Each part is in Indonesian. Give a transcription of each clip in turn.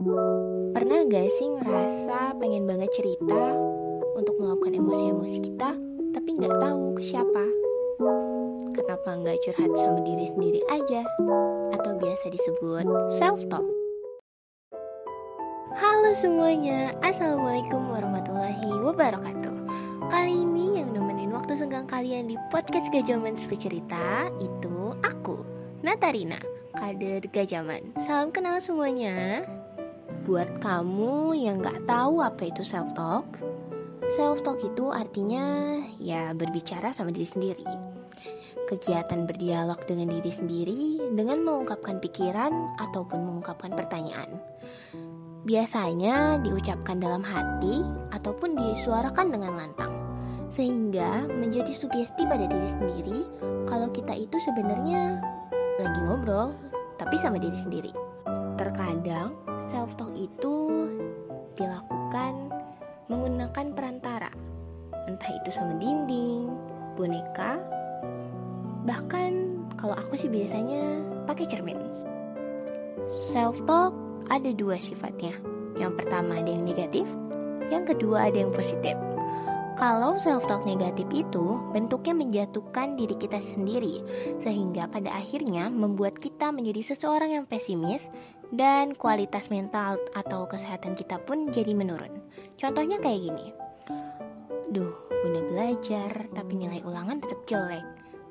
Pernah gak sih ngerasa pengen banget cerita untuk melakukan emosi-emosi kita, tapi nggak tahu ke siapa? Kenapa nggak curhat sama diri sendiri aja? Atau biasa disebut self-talk? Halo semuanya, Assalamualaikum warahmatullahi wabarakatuh Kali ini yang nemenin waktu senggang kalian di podcast Gajaman Cerita itu aku, Natarina, kader Gajaman Salam kenal semuanya Buat kamu yang gak tahu apa itu self-talk Self-talk itu artinya ya berbicara sama diri sendiri Kegiatan berdialog dengan diri sendiri dengan mengungkapkan pikiran ataupun mengungkapkan pertanyaan Biasanya diucapkan dalam hati ataupun disuarakan dengan lantang, sehingga menjadi sugesti pada diri sendiri kalau kita itu sebenarnya lagi ngobrol, tapi sama diri sendiri. Terkadang self-talk itu dilakukan menggunakan perantara, entah itu sama dinding, boneka, bahkan kalau aku sih biasanya pakai cermin. Self-talk ada dua sifatnya. Yang pertama ada yang negatif, yang kedua ada yang positif. Kalau self-talk negatif itu bentuknya menjatuhkan diri kita sendiri, sehingga pada akhirnya membuat kita menjadi seseorang yang pesimis dan kualitas mental atau kesehatan kita pun jadi menurun. Contohnya kayak gini. Duh, udah belajar tapi nilai ulangan tetap jelek.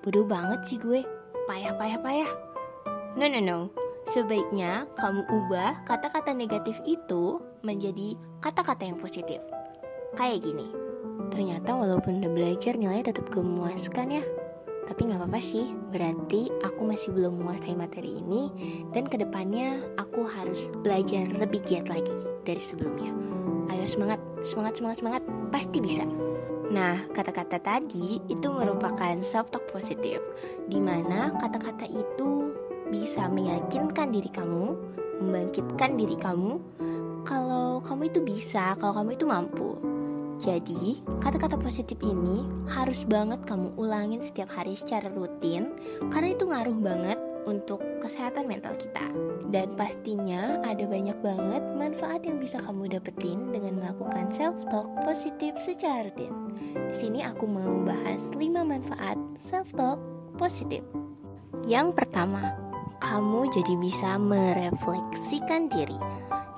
Bodoh banget sih gue. Payah, payah, payah. No, no, no. Sebaiknya kamu ubah kata-kata negatif itu menjadi kata-kata yang positif. Kayak gini. Ternyata walaupun udah belajar nilainya tetap gemuaskan ya. Tapi nggak apa-apa sih, berarti aku masih belum menguasai materi ini dan ke depannya aku harus belajar lebih giat lagi dari sebelumnya. Ayo semangat, semangat, semangat, semangat, pasti bisa. Nah, kata-kata tadi itu merupakan self-talk positif, di mana kata-kata itu bisa meyakinkan diri kamu, membangkitkan diri kamu kalau kamu itu bisa, kalau kamu itu mampu. Jadi, kata-kata positif ini harus banget kamu ulangin setiap hari secara rutin karena itu ngaruh banget untuk kesehatan mental kita. Dan pastinya ada banyak banget manfaat yang bisa kamu dapetin dengan melakukan self-talk positif secara rutin. Di sini aku mau bahas 5 manfaat self-talk positif. Yang pertama, kamu jadi bisa merefleksikan diri.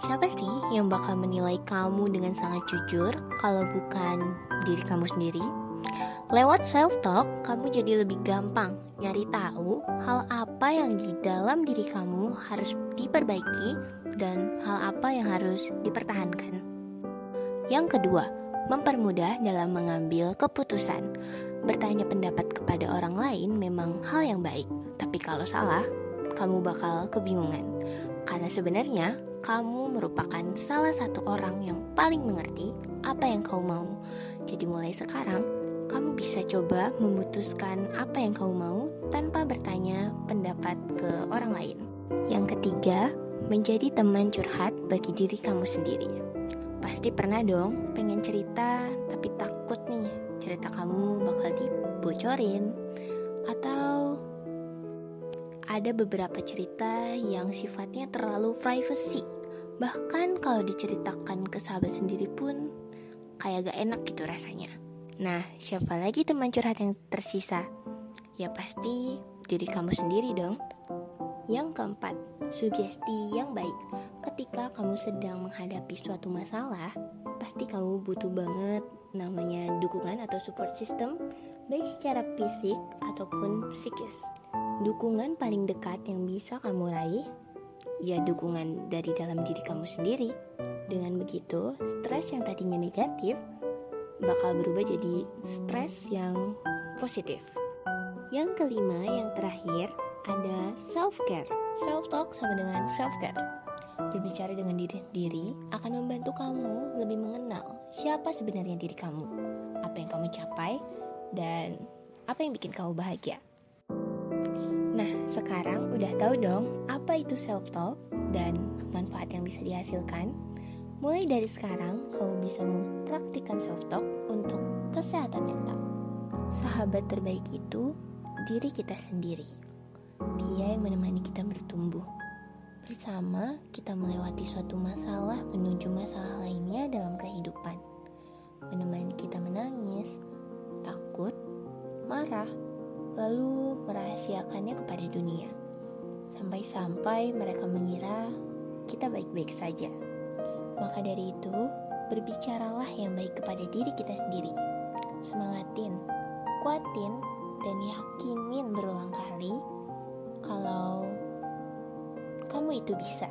Siapa sih yang bakal menilai kamu dengan sangat jujur kalau bukan diri kamu sendiri? Lewat self-talk, kamu jadi lebih gampang nyari tahu hal apa yang di dalam diri kamu harus diperbaiki dan hal apa yang harus dipertahankan. Yang kedua, mempermudah dalam mengambil keputusan. Bertanya pendapat kepada orang lain memang hal yang baik, tapi kalau salah, kamu bakal kebingungan. Karena sebenarnya kamu merupakan salah satu orang yang paling mengerti apa yang kau mau. Jadi mulai sekarang, kamu bisa coba memutuskan apa yang kau mau tanpa bertanya pendapat ke orang lain. Yang ketiga, menjadi teman curhat bagi diri kamu sendiri. Pasti pernah dong pengen cerita tapi takut nih cerita kamu bakal dibocorin ada beberapa cerita yang sifatnya terlalu privacy. Bahkan kalau diceritakan ke sahabat sendiri pun kayak gak enak gitu rasanya. Nah, siapa lagi teman curhat yang tersisa? Ya pasti diri kamu sendiri dong. Yang keempat, sugesti yang baik. Ketika kamu sedang menghadapi suatu masalah, pasti kamu butuh banget namanya dukungan atau support system, baik secara fisik ataupun psikis. Dukungan paling dekat yang bisa kamu raih ya dukungan dari dalam diri kamu sendiri. Dengan begitu, stres yang tadinya negatif bakal berubah jadi stres yang positif. Yang kelima, yang terakhir ada self care. Self talk sama dengan self care. Berbicara dengan diri sendiri akan membantu kamu lebih mengenal siapa sebenarnya diri kamu, apa yang kamu capai, dan apa yang bikin kamu bahagia. Nah, sekarang udah tahu dong apa itu self-talk dan manfaat yang bisa dihasilkan? Mulai dari sekarang, kamu bisa mempraktikkan self-talk untuk kesehatan mental. Sahabat terbaik itu diri kita sendiri. Dia yang menemani kita bertumbuh, bersama kita melewati suatu masalah menuju masalah lainnya dalam kehidupan. Menemani kita menangis, takut, marah, lalu merahasiakannya kepada dunia. Sampai-sampai mereka mengira kita baik-baik saja. Maka dari itu, berbicaralah yang baik kepada diri kita sendiri. Semangatin, kuatin, dan yakinin berulang kali kalau kamu itu bisa.